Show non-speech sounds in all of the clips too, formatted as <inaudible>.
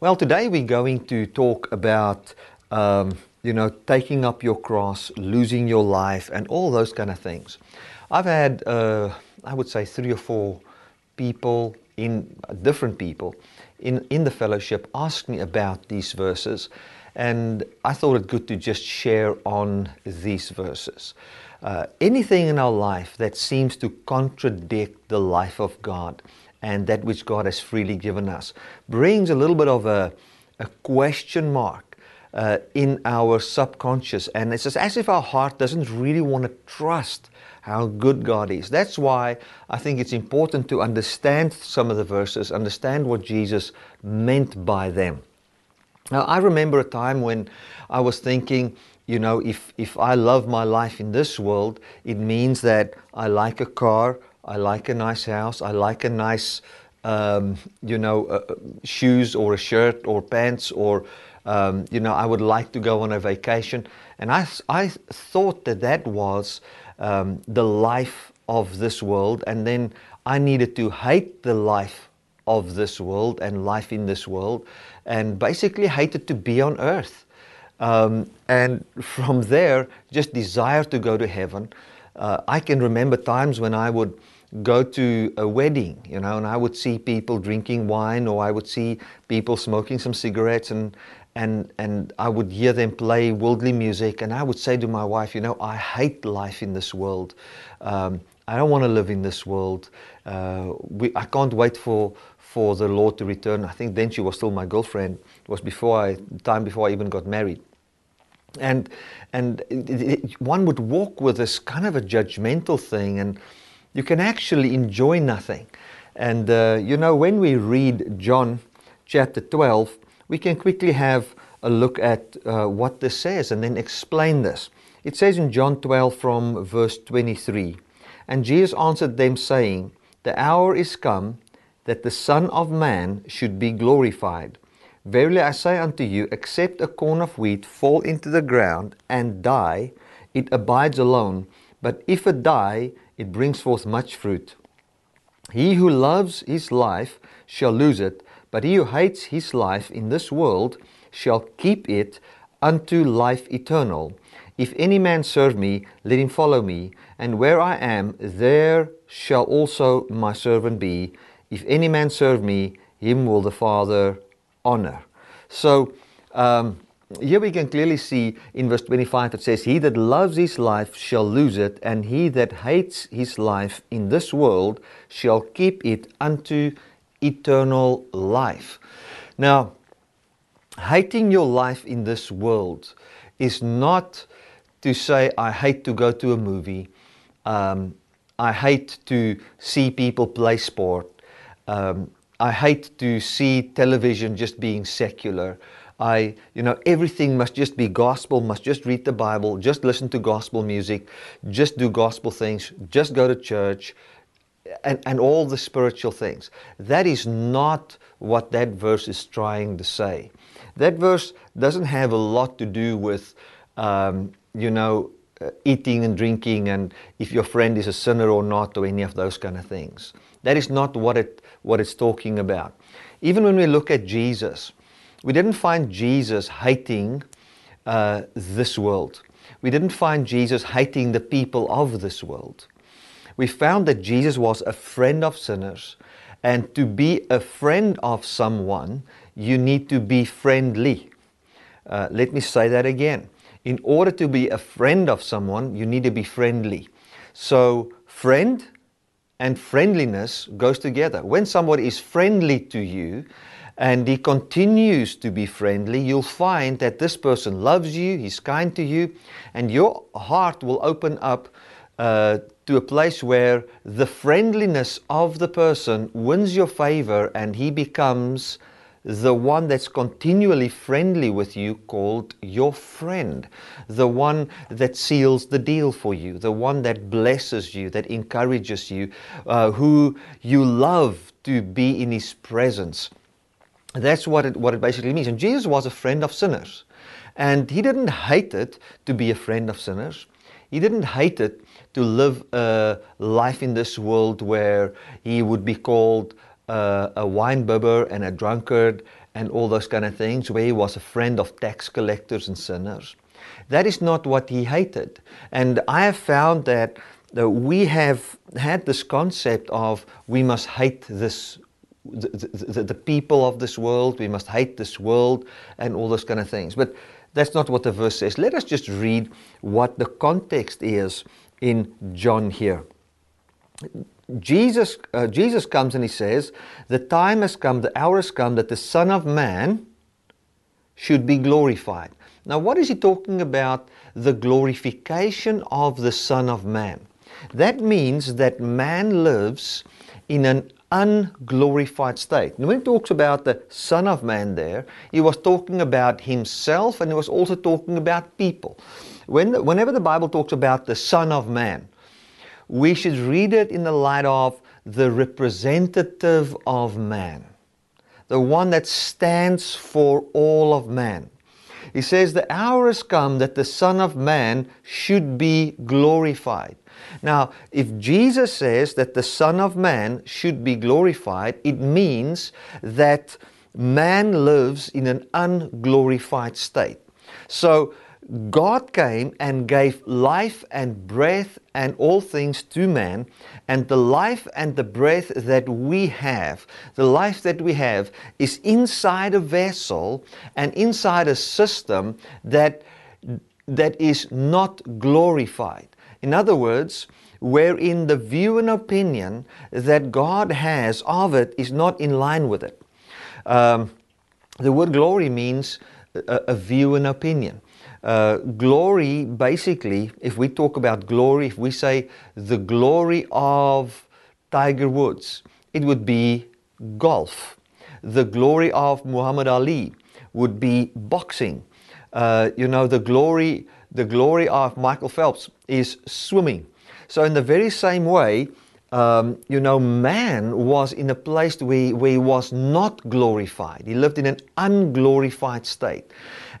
Well, today we're going to talk about, um, you know, taking up your cross, losing your life, and all those kind of things. I've had, uh, I would say, three or four people in different people in, in the fellowship ask me about these verses, and I thought it good to just share on these verses. Uh, anything in our life that seems to contradict the life of God and that which God has freely given us brings a little bit of a, a question mark uh, in our subconscious. And it's as if our heart doesn't really want to trust how good God is. That's why I think it's important to understand some of the verses, understand what Jesus meant by them. Now, I remember a time when I was thinking, you know, if, if I love my life in this world, it means that I like a car, I like a nice house, I like a nice, um, you know, uh, uh, shoes or a shirt or pants, or, um, you know, I would like to go on a vacation. And I, I thought that that was um, the life of this world. And then I needed to hate the life of this world and life in this world, and basically hated to be on earth. Um, and from there, just desire to go to heaven. Uh, I can remember times when I would go to a wedding, you know, and I would see people drinking wine, or I would see people smoking some cigarettes, and and and I would hear them play worldly music, and I would say to my wife, you know, I hate life in this world. Um, I don't want to live in this world. Uh, we, I can't wait for for the Lord to return. I think then she was still my girlfriend. It was before I, time before I even got married and and it, it, one would walk with this kind of a judgmental thing, and you can actually enjoy nothing. And uh, you know, when we read John chapter 12, we can quickly have a look at uh, what this says and then explain this. It says in John 12 from verse 23 And Jesus answered them, saying, The hour is come that the Son of Man should be glorified. Verily I say unto you, except a corn of wheat fall into the ground and die, it abides alone. But if it die, it brings forth much fruit. He who loves his life shall lose it, but he who hates his life in this world shall keep it unto life eternal. If any man serve me, let him follow me, and where I am, there shall also my servant be. If any man serve me, him will the Father honor. So um, here we can clearly see in verse 25 it says, He that loves his life shall lose it, and he that hates his life in this world shall keep it unto eternal life. Now, hating your life in this world is not to say, I hate to go to a movie, um, I hate to see people play sport. Um, I hate to see television just being secular. I, you know, everything must just be gospel, must just read the Bible, just listen to gospel music, just do gospel things, just go to church, and, and all the spiritual things. That is not what that verse is trying to say. That verse doesn't have a lot to do with, um, you know, uh, eating and drinking and if your friend is a sinner or not or any of those kind of things. That is not what it what it's talking about. Even when we look at Jesus, we didn't find Jesus hating uh, this world. We didn't find Jesus hating the people of this world. We found that Jesus was a friend of sinners, and to be a friend of someone, you need to be friendly. Uh, let me say that again. In order to be a friend of someone, you need to be friendly. So, friend and friendliness goes together. When somebody is friendly to you and he continues to be friendly, you'll find that this person loves you, he's kind to you, and your heart will open up uh, to a place where the friendliness of the person wins your favor and he becomes the one that's continually friendly with you called your friend, the one that seals the deal for you, the one that blesses you, that encourages you, uh, who you love to be in his presence. That's what it, what it basically means. And Jesus was a friend of sinners. And he didn't hate it to be a friend of sinners. He didn't hate it to live a life in this world where he would be called uh, a wine bibber and a drunkard and all those kind of things, where he was a friend of tax collectors and sinners. That is not what he hated. And I have found that we have had this concept of we must hate this the, the, the, people of this world, we must hate this world, and all those kind of things. But that's not what the verse says. Let us just read what the context is in John here. Jesus, uh, Jesus comes and he says, The time has come, the hour has come that the Son of Man should be glorified. Now, what is he talking about? The glorification of the Son of Man. That means that man lives in an unglorified state. And when he talks about the Son of Man there, he was talking about himself and he was also talking about people. When, whenever the Bible talks about the Son of Man, we should read it in the light of the representative of man, the one that stands for all of man. He says, The hour has come that the Son of Man should be glorified. Now, if Jesus says that the Son of Man should be glorified, it means that man lives in an unglorified state. So, God came and gave life and breath and all things to man, and the life and the breath that we have, the life that we have, is inside a vessel and inside a system that, that is not glorified. In other words, wherein the view and opinion that God has of it is not in line with it. Um, the word glory means a, a view and opinion. Uh, glory, basically, if we talk about glory, if we say the glory of Tiger Woods, it would be golf. The glory of Muhammad Ali would be boxing. Uh, you know, the glory the glory of Michael Phelps is swimming. So, in the very same way, um, you know, man was in a place where, where he was not glorified. He lived in an unglorified state.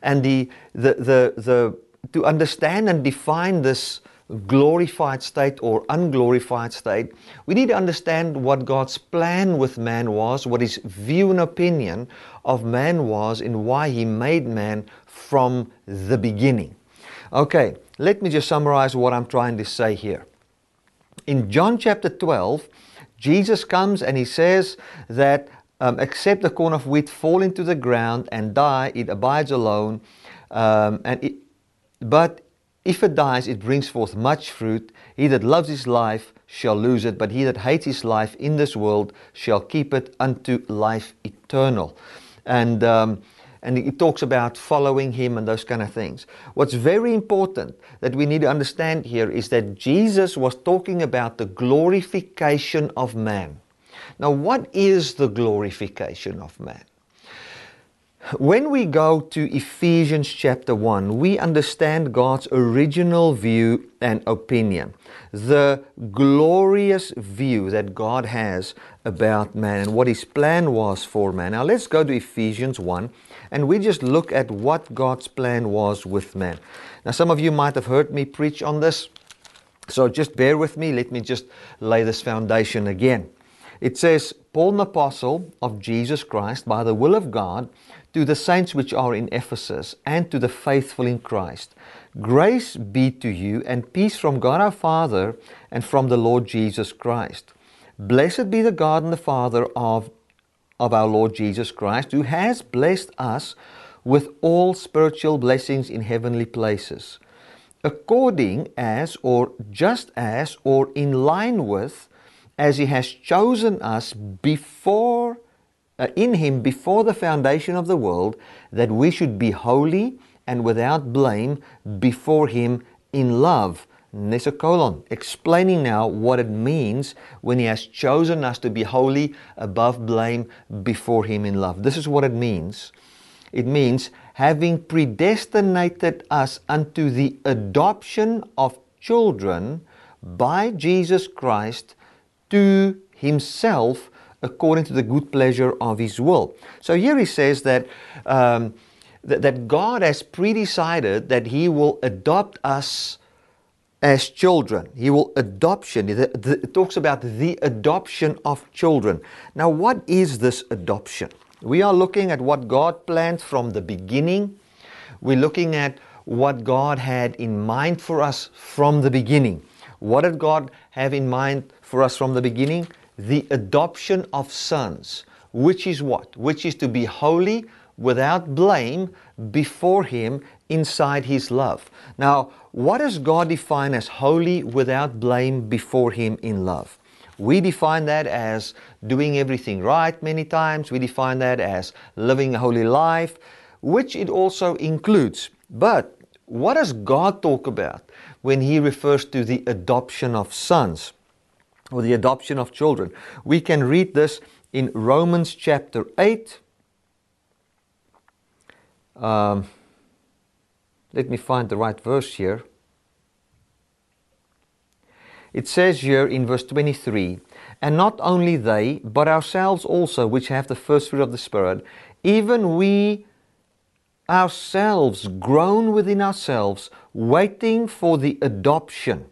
And the, the, the, the, to understand and define this glorified state or unglorified state, we need to understand what God's plan with man was, what his view and opinion of man was, and why he made man from the beginning. Okay, let me just summarize what I'm trying to say here. In John chapter 12, Jesus comes and he says that um, except the corn of wheat fall into the ground and die, it abides alone. Um, and it, but if it dies, it brings forth much fruit. He that loves his life shall lose it, but he that hates his life in this world shall keep it unto life eternal. And um, and it talks about following him and those kind of things. What's very important that we need to understand here is that Jesus was talking about the glorification of man. Now, what is the glorification of man? When we go to Ephesians chapter 1, we understand God's original view and opinion, the glorious view that God has about man and what His plan was for man. Now, let's go to Ephesians 1 and we just look at what God's plan was with man. Now, some of you might have heard me preach on this, so just bear with me. Let me just lay this foundation again. It says, Paul, an apostle of Jesus Christ, by the will of God, to the saints which are in Ephesus, and to the faithful in Christ. Grace be to you, and peace from God our Father and from the Lord Jesus Christ. Blessed be the God and the Father of of our Lord Jesus Christ, who has blessed us with all spiritual blessings in heavenly places, according as, or just as, or in line with, as He has chosen us before, Uh, in Him before the foundation of the world, that we should be holy and without blame before Him in love Nesokolon, explaining now what it means when He has chosen us to be holy, above blame, before Him in love. This is what it means. It means having predestinated us unto the adoption of children by Jesus Christ to Himself according to the good pleasure of His will. So here He says that. Um, that, that God has predecided that He will adopt us as children. He will adoption. It talks about the adoption of children. Now, what is this adoption? We are looking at what God planned from the beginning. We're looking at what God had in mind for us from the beginning. What did God have in mind for us from the beginning? The adoption of sons, which is what? Which is to be holy, without blame, before Him inside His love. Now, what does God define as holy, without blame, before Him in love? We define that as doing everything right many times. We define that as living a holy life, which it also includes. But what does God talk about when He refers to the adoption of sons or the adoption of children? We can read this in Romans chapter 8. Um, let me find the right verse here. It says here in verse 23 And not only they, but ourselves also, which have the first fruit of the Spirit, even we ourselves groan within ourselves, waiting for the adoption,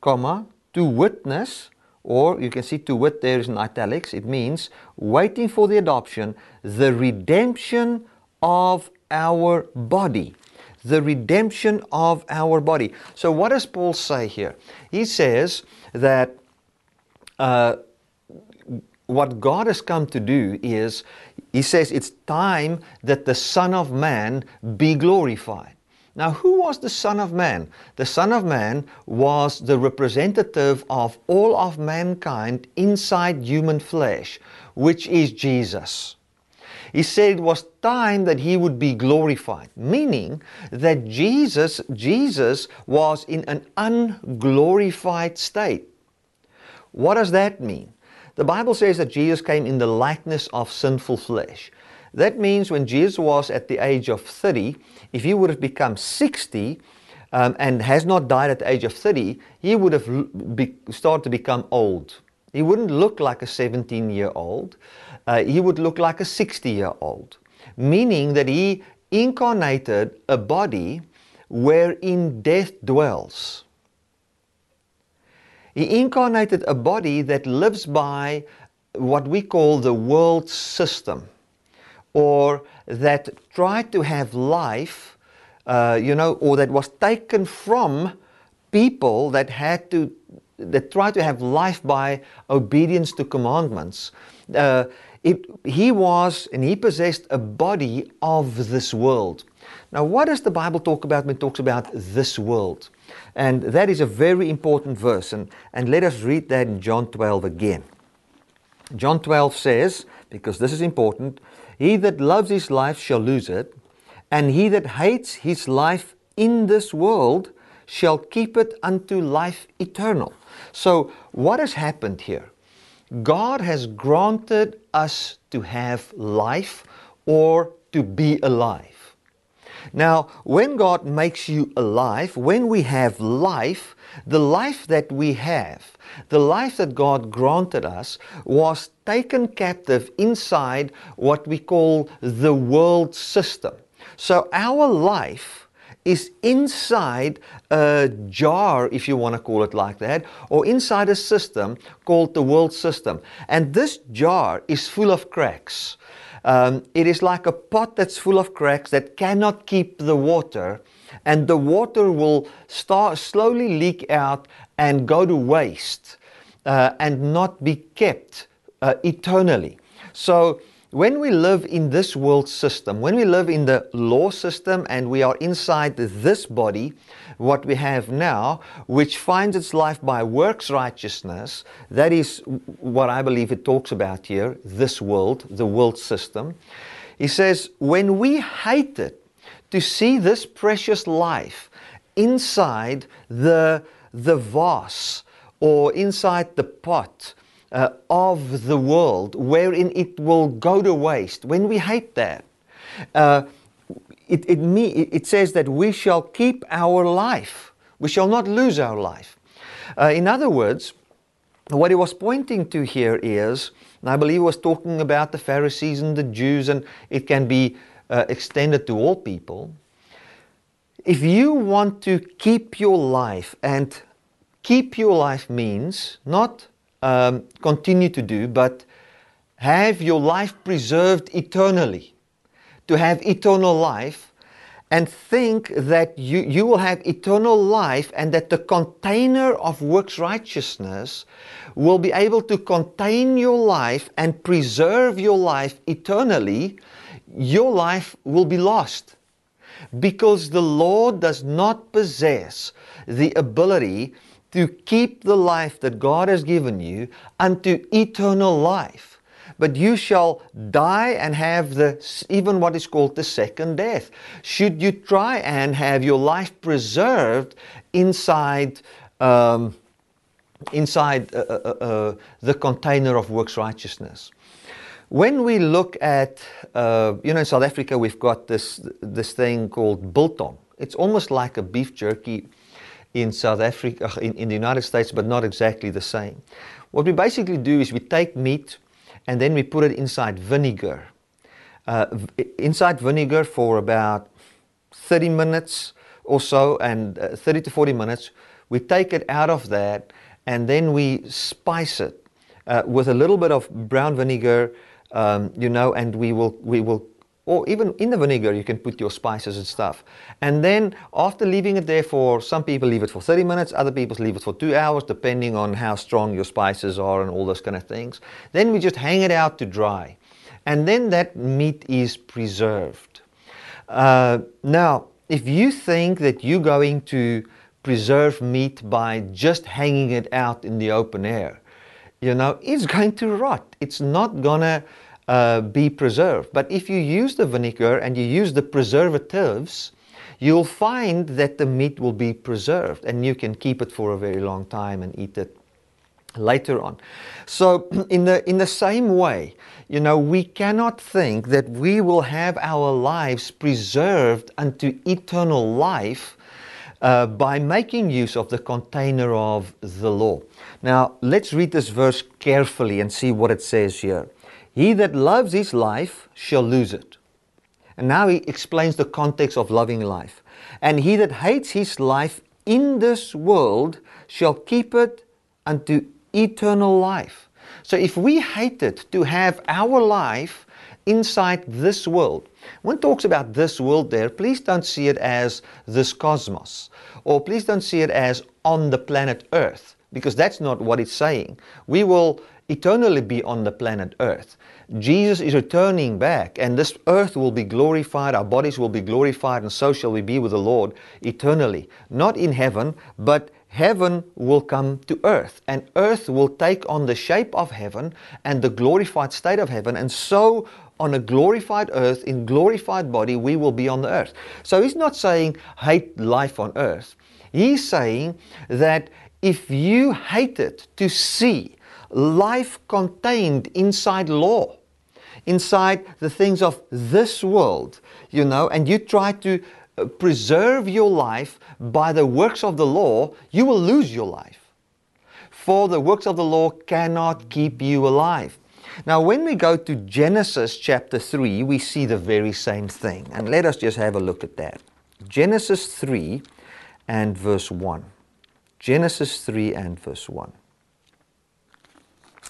comma, to witness, or you can see to wit there is in italics, it means waiting for the adoption, the redemption of our body. The redemption of our body. So, what does Paul say here? He says that uh, what God has come to do is, he says, it's time that the Son of Man be glorified. Now, who was the Son of Man? The Son of Man was the representative of all of mankind inside human flesh, which is Jesus. He said it was time that he would be glorified, meaning that Jesus, Jesus was in an unglorified state. What does that mean? The Bible says that Jesus came in the likeness of sinful flesh. That means when Jesus was at the age of 30, if he would have become 60 um, and has not died at the age of 30, he would have be, started to become old. He wouldn't look like a 17 year old uh, he would look like a 60 year old, meaning that he incarnated a body wherein death dwells. He incarnated a body that lives by what we call the world system, or that tried to have life, uh, you know, or that was taken from people that had to, that tried to have life by obedience to commandments. Uh, it, he was and he possessed a body of this world. Now, what does the Bible talk about when it talks about this world? And that is a very important verse. And, and let us read that in John 12 again. John 12 says, because this is important, He that loves his life shall lose it, and he that hates his life in this world shall keep it unto life eternal. So, what has happened here? God has granted us to have life or to be alive. Now, when God makes you alive, when we have life, the life that we have, the life that God granted us, was taken captive inside what we call the world system. So, our life is inside a jar, if you want to call it like that, or inside a system called the world system. And this jar is full of cracks. Um, it is like a pot that's full of cracks that cannot keep the water, and the water will start slowly leak out and go to waste uh, and not be kept uh, eternally. So when we live in this world system, when we live in the law system and we are inside this body, what we have now, which finds its life by works righteousness, that is what I believe it talks about here, this world, the world system. He says, when we hate it, to see this precious life inside the, the vase or inside the pot, uh, of the world wherein it will go to waste. When we hate that, uh, it, it, me, it says that we shall keep our life. We shall not lose our life. Uh, in other words, what he was pointing to here is, and I believe he was talking about the Pharisees and the Jews, and it can be uh, extended to all people. if you want to keep your life, and keep your life means not um, continue to do, but have your life preserved eternally. To have eternal life and think that you, you will have eternal life and that the container of works righteousness will be able to contain your life and preserve your life eternally, your life will be lost. Because the Lord does not possess the ability to keep the life that God has given you unto eternal life but you shall die and have the even what is called the second death. Should you try and have your life preserved inside um, inside uh, uh, uh, uh the container of works righteousness? When we look at, uh, you know, in South Africa, we've got this this thing called biltong. It's almost like a beef jerky in South Africa, in, in the United States, but not exactly the same. What we basically do is we take meat and then we put it inside vinegar. Uh, inside vinegar for about 30 minutes or so, and uh, 30 to 40 minutes. We take it out of that and then we spice it uh, with a little bit of brown vinegar, um, you know, and we will, we will or even in the vinegar you can put your spices and stuff. And then after leaving it there for some people leave it for 30 minutes other people leave it for two hours depending on how strong your spices are and all those kind of things. Then we just hang it out to dry. And then that meat is preserved. Uh, now if you think that you're going to preserve meat by just hanging it out in the open air you know it's going to rot. It's not gonna uh, be preserved. But if you use the vinegar and you use the preservatives, you'll find that the meat will be preserved and you can keep it for a very long time and eat it later on. So <clears throat> in the in the same way, you know, we cannot think that we will have our lives preserved unto eternal life uh, by making use of the container of the law. Now, let's read this verse carefully and see what it says here. He that loves his life shall lose it. And now he explains the context of loving life. And he that hates his life in this world shall keep it unto eternal life. So if we hated to have our life inside this world, when talks about this world there, please don't see it as this cosmos, or please don't see it as on the planet Earth, because that's not what it's saying. We will eternally be on the planet Earth. Jesus is returning back, and this earth will be glorified, our bodies will be glorified, and so shall we be with the Lord eternally. Not in heaven, but heaven will come to earth, and earth will take on the shape of heaven and the glorified state of heaven, and so on a glorified earth, in glorified body, we will be on the earth. So he's not saying hate life on earth. He's saying that if you hated to see life contained inside law, inside the things of this world, you know, and you try to uh, preserve your life by the works of the law, you will lose your life. For the works of the law cannot keep you alive. Now, when we go to Genesis chapter 3, we see the very same thing. And let us just have a look at that. Genesis 3 and verse 1. Genesis 3 and verse 1.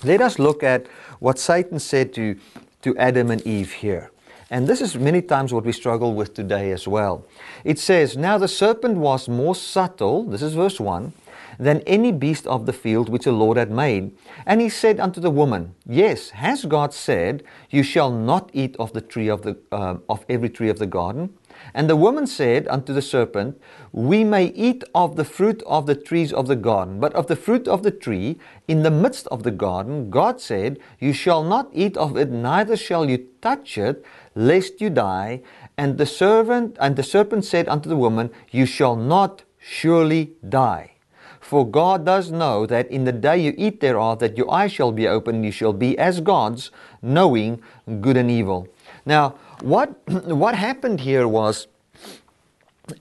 Let us look at what Satan said to to Adam and Eve here. And this is many times what we struggle with today as well. It says, Now the serpent was more subtle, this is verse 1, than any beast of the field which the Lord had made. And he said unto the woman, Yes, has God said, You shall not eat of the tree of, the, uh, of every tree of the garden? And the woman said unto the serpent, We may eat of the fruit of the trees of the garden, but of the fruit of the tree in the midst of the garden, God said, You shall not eat of it, neither shall you touch it, lest you die. And the servant and the serpent said unto the woman, You shall not surely die. For God does know that in the day you eat thereof, that your eyes shall be opened, and you shall be as gods, knowing good and evil. Now, what, what happened here was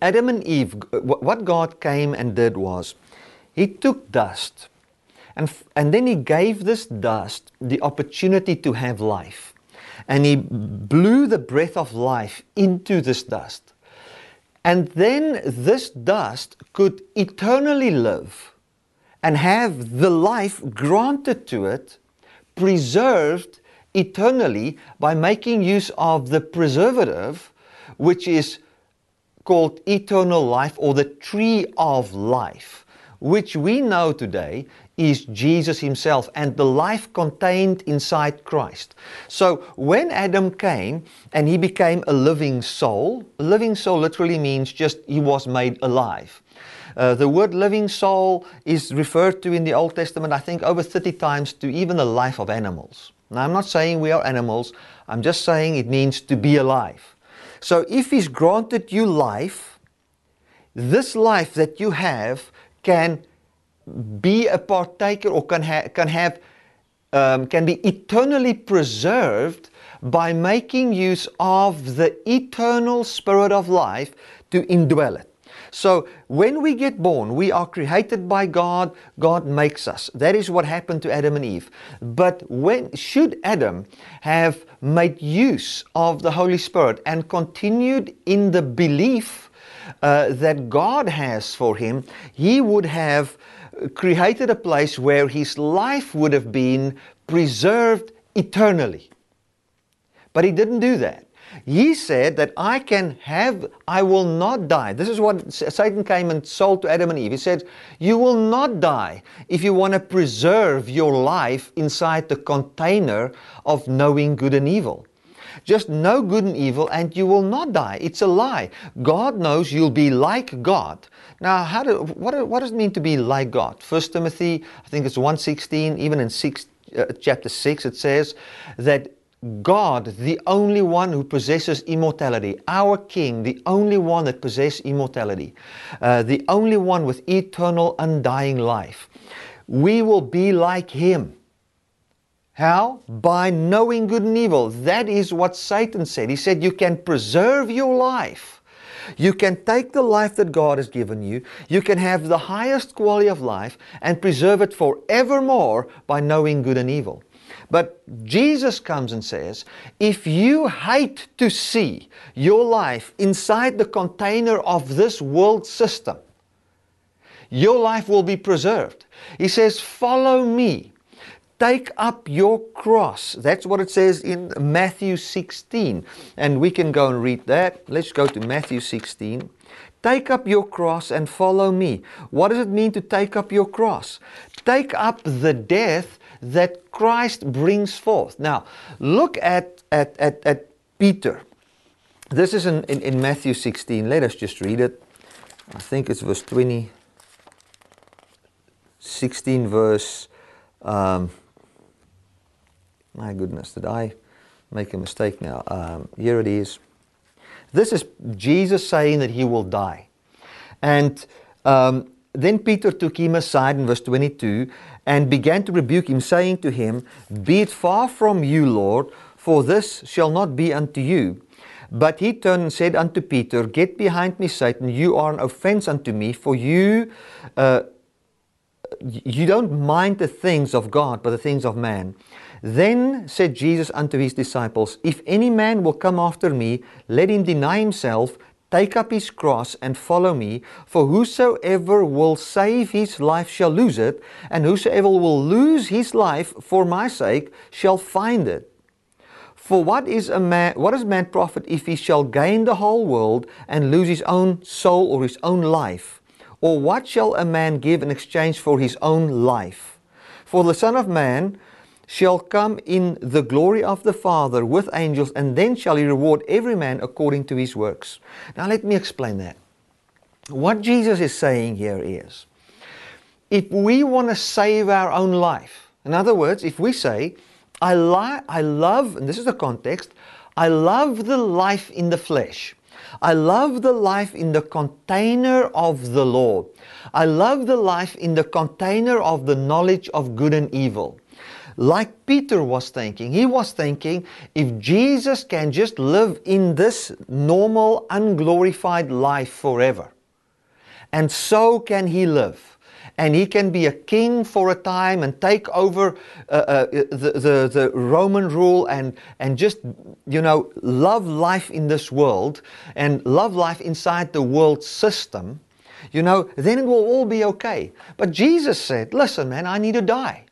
Adam and Eve, what God came and did was He took dust and, and then He gave this dust the opportunity to have life. And He blew the breath of life into this dust. And then this dust could eternally live and have the life granted to it, preserved eternally by making use of the preservative, which is called eternal life or the tree of life, which we know today is Jesus himself and the life contained inside Christ. So when Adam came and he became a living soul, living soul literally means just he was made alive. Uh, the word living soul is referred to in the Old Testament, I think, over 30 times to even the life of animals. Now, I'm not saying we are animals, I'm just saying it means to be alive. So, if He's granted you life, this life that you have can be a partaker or can, ha- can have um, can be eternally preserved by making use of the eternal spirit of life to indwell it. So when we get born, we are created by God. God makes us. That is what happened to Adam and Eve. But when should Adam have made use of the Holy Spirit and continued in the belief uh, that God has for him, he would have created a place where his life would have been preserved eternally. But he didn't do that. He said that I can have, I will not die. This is what Satan came and sold to Adam and Eve. He said, You will not die if you want to preserve your life inside the container of knowing good and evil. Just know good and evil and you will not die. It's a lie. God knows you'll be like God. Now, how do, what, what does it mean to be like God? First Timothy, I think it's 116, even in six, uh, chapter 6, it says that God, the only one who possesses immortality, our King, the only one that possesses immortality, uh, the only one with eternal, undying life, we will be like Him. How? By knowing good and evil. That is what Satan said. He said, You can preserve your life. You can take the life that God has given you. You can have the highest quality of life and preserve it forevermore by knowing good and evil. But Jesus comes and says, if you hate to see your life inside the container of this world system, your life will be preserved. He says, follow me. Take up your cross. That's what it says in Matthew 16. And we can go and read that. Let's go to Matthew 16. Take up your cross and follow me. What does it mean to take up your cross? Take up the death that Christ brings forth. Now, look at, at, at, at Peter. This is in, in, in Matthew 16. Let us just read it. I think it's verse 20. 16 verse um, my goodness, did I make a mistake now? Um, here it is. This is Jesus saying that he will die. And um, then Peter took him aside in verse 22 and began to rebuke him, saying to him, Be it far from you, Lord, for this shall not be unto you. But he turned and said unto Peter, Get behind me, Satan, you are an offense unto me, for you. Uh, you don't mind the things of God, but the things of man. Then said Jesus unto his disciples, If any man will come after me, let him deny himself, take up his cross, and follow me. For whosoever will save his life shall lose it, and whosoever will lose his life for my sake shall find it. For what is a man what is man profit if he shall gain the whole world and lose his own soul or his own life? Or what shall a man give in exchange for his own life? For the Son of Man shall come in the glory of the Father with angels, and then shall he reward every man according to his works. Now, let me explain that. What Jesus is saying here is if we want to save our own life, in other words, if we say, I, li- I love, and this is the context, I love the life in the flesh. I love the life in the container of the law. I love the life in the container of the knowledge of good and evil like Peter was thinking. He was thinking if Jesus can just live in this normal, unglorified life forever, and so can he live. and he can be a king for a time and take over uh, uh, the, the, the Roman rule and, and just, you know, love life in this world and love life inside the world system, you know, then it will all be okay. But Jesus said, listen, man, I need to die.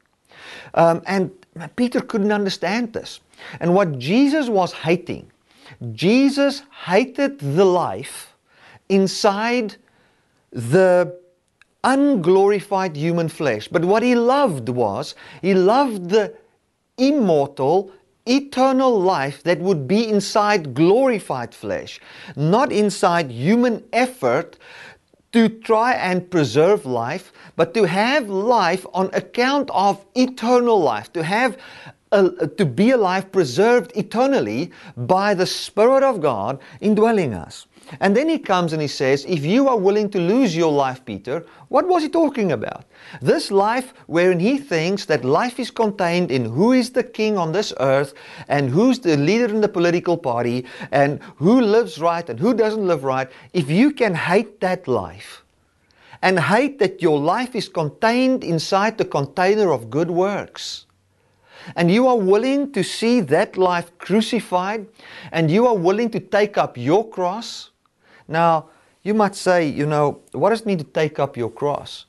Um, and Peter couldn't understand this. And what Jesus was hating, Jesus hated the life inside the unglorified human flesh. But what he loved was, he loved the immortal, eternal life that would be inside glorified flesh, not inside human effort to try and preserve life, but to have life on account of eternal life, to have a, to be alive preserved eternally by the Spirit of God indwelling us. And then he comes and he says, If you are willing to lose your life, Peter, what was he talking about? This life wherein he thinks that life is contained in who is the king on this earth and who's the leader in the political party and who lives right and who doesn't live right. If you can hate that life and hate that your life is contained inside the container of good works, and you are willing to see that life crucified, and you are willing to take up your cross, now, you might say, you know, what does it mean to take up your cross?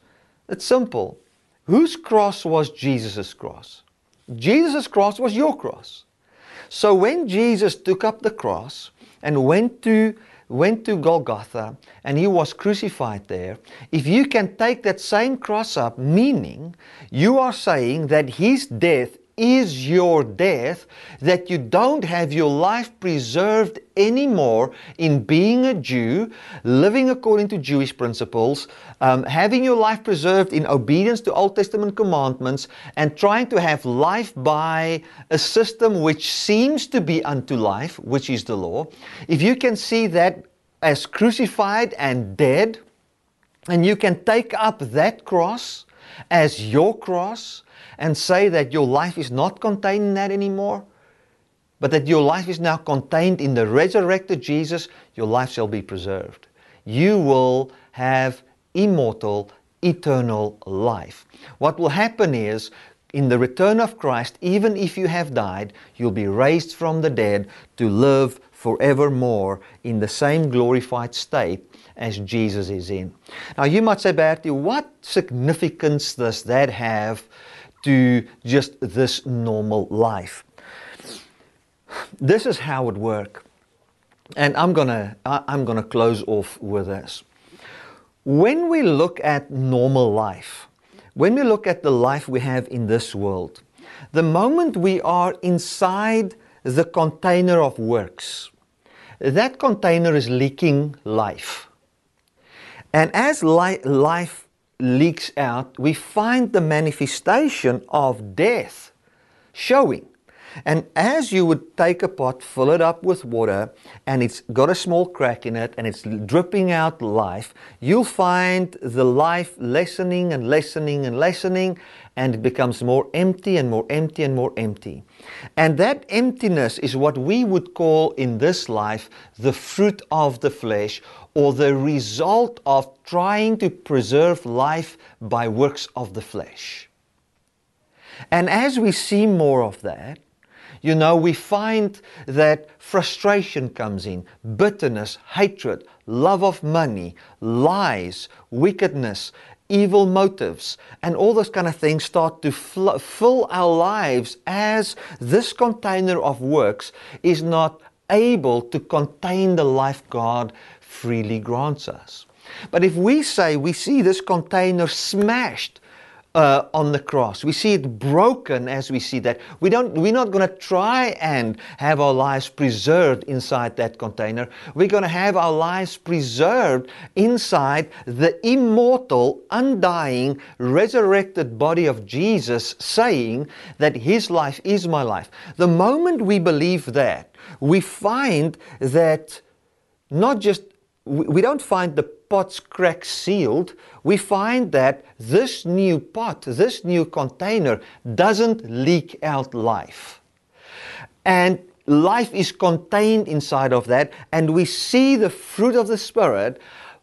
It's simple. Whose cross was Jesus' cross? Jesus' cross was your cross. So when Jesus took up the cross and went to went to Golgotha and he was crucified there, if you can take that same cross up, meaning you are saying that his death is your death, that you don't have your life preserved anymore in being a Jew, living according to Jewish principles, um, having your life preserved in obedience to Old Testament commandments, and trying to have life by a system which seems to be unto life, which is the law. If you can see that as crucified and dead, and you can take up that cross as your cross, and say that your life is not contained in that anymore, but that your life is now contained in the resurrected Jesus, your life shall be preserved. You will have immortal, eternal life. What will happen is, in the return of Christ, even if you have died, you'll be raised from the dead to live forevermore in the same glorified state as Jesus is in. Now, you might say, Bertie, what significance does that have to just this normal life. This is how it works. And I'm gonna I'm gonna close off with this. When we look at normal life, when we look at the life we have in this world, the moment we are inside the container of works, that container is leaking life. And as li- life leaks out, we find the manifestation of death showing. And as you would take a pot, fill it up with water, and it's got a small crack in it, and it's dripping out life, you'll find the life lessening and lessening and lessening, and it becomes more empty and more empty and more empty. And that emptiness is what we would call in this life the fruit of the flesh, or the result of trying to preserve life by works of the flesh. And as we see more of that, you know, we find that frustration comes in, bitterness, hatred, love of money, lies, wickedness, evil motives, and all those kind of things start to fl- fill our lives as this container of works is not able to contain the life God freely grants us. But if we say we see this container smashed uh, on the cross, we see it broken as we see that, we don't, we're not going to try and have our lives preserved inside that container. We're going to have our lives preserved inside the immortal, undying, resurrected body of Jesus, saying that His life is my life. The moment we believe that, we find that not just we don't find the pot's crack sealed. We find that this new pot, this new container, doesn't leak out life. And life is contained inside of that, and we see the fruit of the Spirit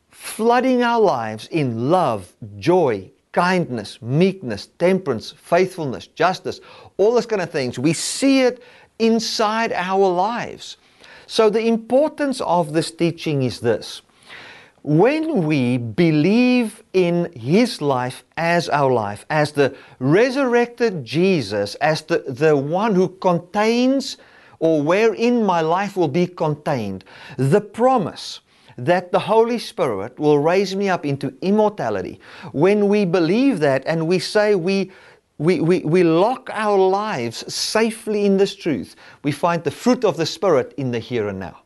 flooding our lives in love, joy, kindness, meekness, temperance, faithfulness, justice, all those kind of things. We see it inside our lives. So, the importance of this teaching is this. When we believe in His life as our life, as the resurrected Jesus, as the, the one who contains or wherein my life will be contained, the promise that the Holy Spirit will raise me up into immortality, when we believe that and we say we we, we, we lock our lives safely in this truth. We find the fruit of the Spirit in the here and now.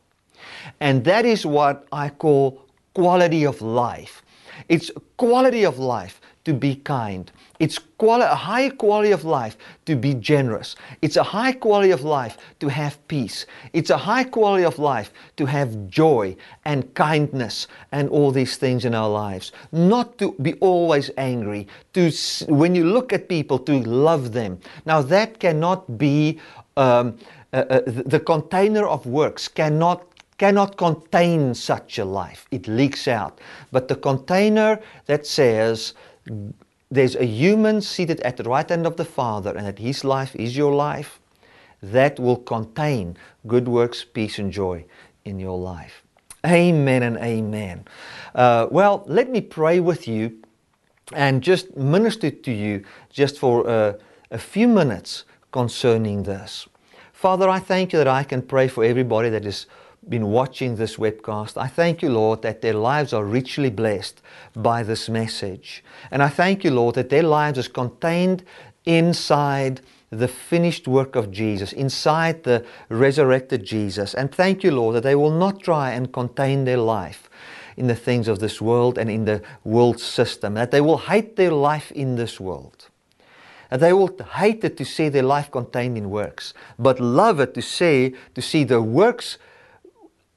And that is what I call quality of life. It's quality of life to be kind. It's quali- a high quality of life to be generous. It's a high quality of life to have peace. It's a high quality of life to have joy and kindness and all these things in our lives. Not to be always angry, to when you look at people to love them. Now that cannot be um, uh, uh, the container of works cannot cannot contain such a life. It leaks out. But the container that says there's a human seated at the right hand of the Father and that his life is your life, that will contain good works, peace, and joy in your life. Amen and amen. Uh, well, let me pray with you and just minister to you just for uh, a few minutes concerning this. Father, I thank you that I can pray for everybody that is been watching this webcast. I thank you, Lord, that their lives are richly blessed by this message. And I thank you, Lord, that their lives is contained inside the finished work of Jesus, inside the resurrected Jesus. And thank you, Lord, that they will not try and contain their life in the things of this world and in the world system, that they will hate their life in this world. That they will hate it to see their life contained in works, but love it to see to see the works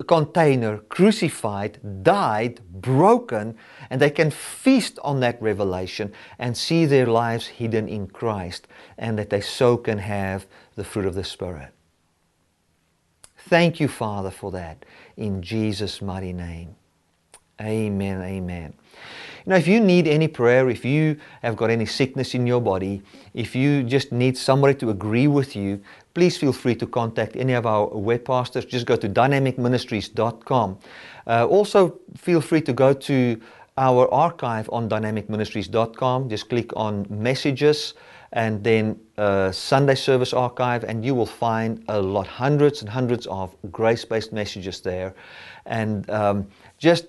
container crucified, died, broken, and they can feast on that revelation and see their lives hidden in Christ, and that they so can have the fruit of the Spirit. Thank you, Father, for that in Jesus' mighty name. Amen. Amen. Know, if you need any prayer, if you have got any sickness in your body, if you just need somebody to agree with you, please feel free to contact any of our web pastors. Just go to dynamicministries.com. Uh, also, feel free to go to our archive on dynamicministries.com. Just click on messages and then uh, Sunday service archive, and you will find a lot, hundreds and hundreds of grace based messages there. And um, just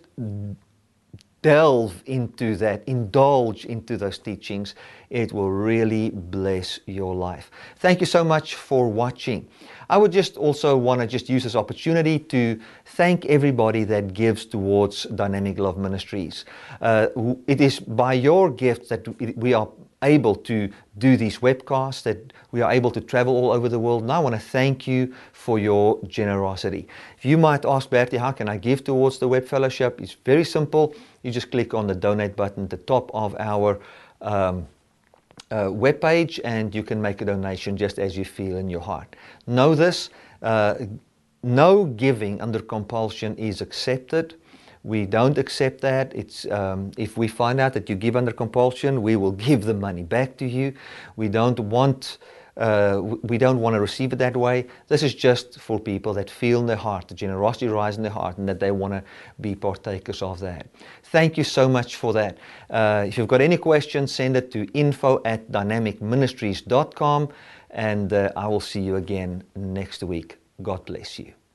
delve into that, indulge into those teachings, it will really bless your life. Thank you so much for watching. I would just also want to just use this opportunity to thank everybody that gives towards Dynamic Love Ministries. Uh, it is by your gifts that we are able to do these webcasts, that we are able to travel all over the world. And I want to thank you for your generosity. If you might ask Bertie, how can I give towards the Web Fellowship? It's very simple. You just click on the donate button at the top of our um, uh, web page and you can make a donation just as you feel in your heart. Know this uh, no giving under compulsion is accepted. We don't accept that. It's, um, if we find out that you give under compulsion, we will <laughs> give the money back to you. We don't want uh, we don't want to receive it that way. This is just for people that feel in their heart, the generosity rise in their heart, and that they want to be partakers of that. Thank you so much for that. Uh, if you've got any questions, send it to info at dynamicministries.com, and uh, I will see you again next week. God bless you.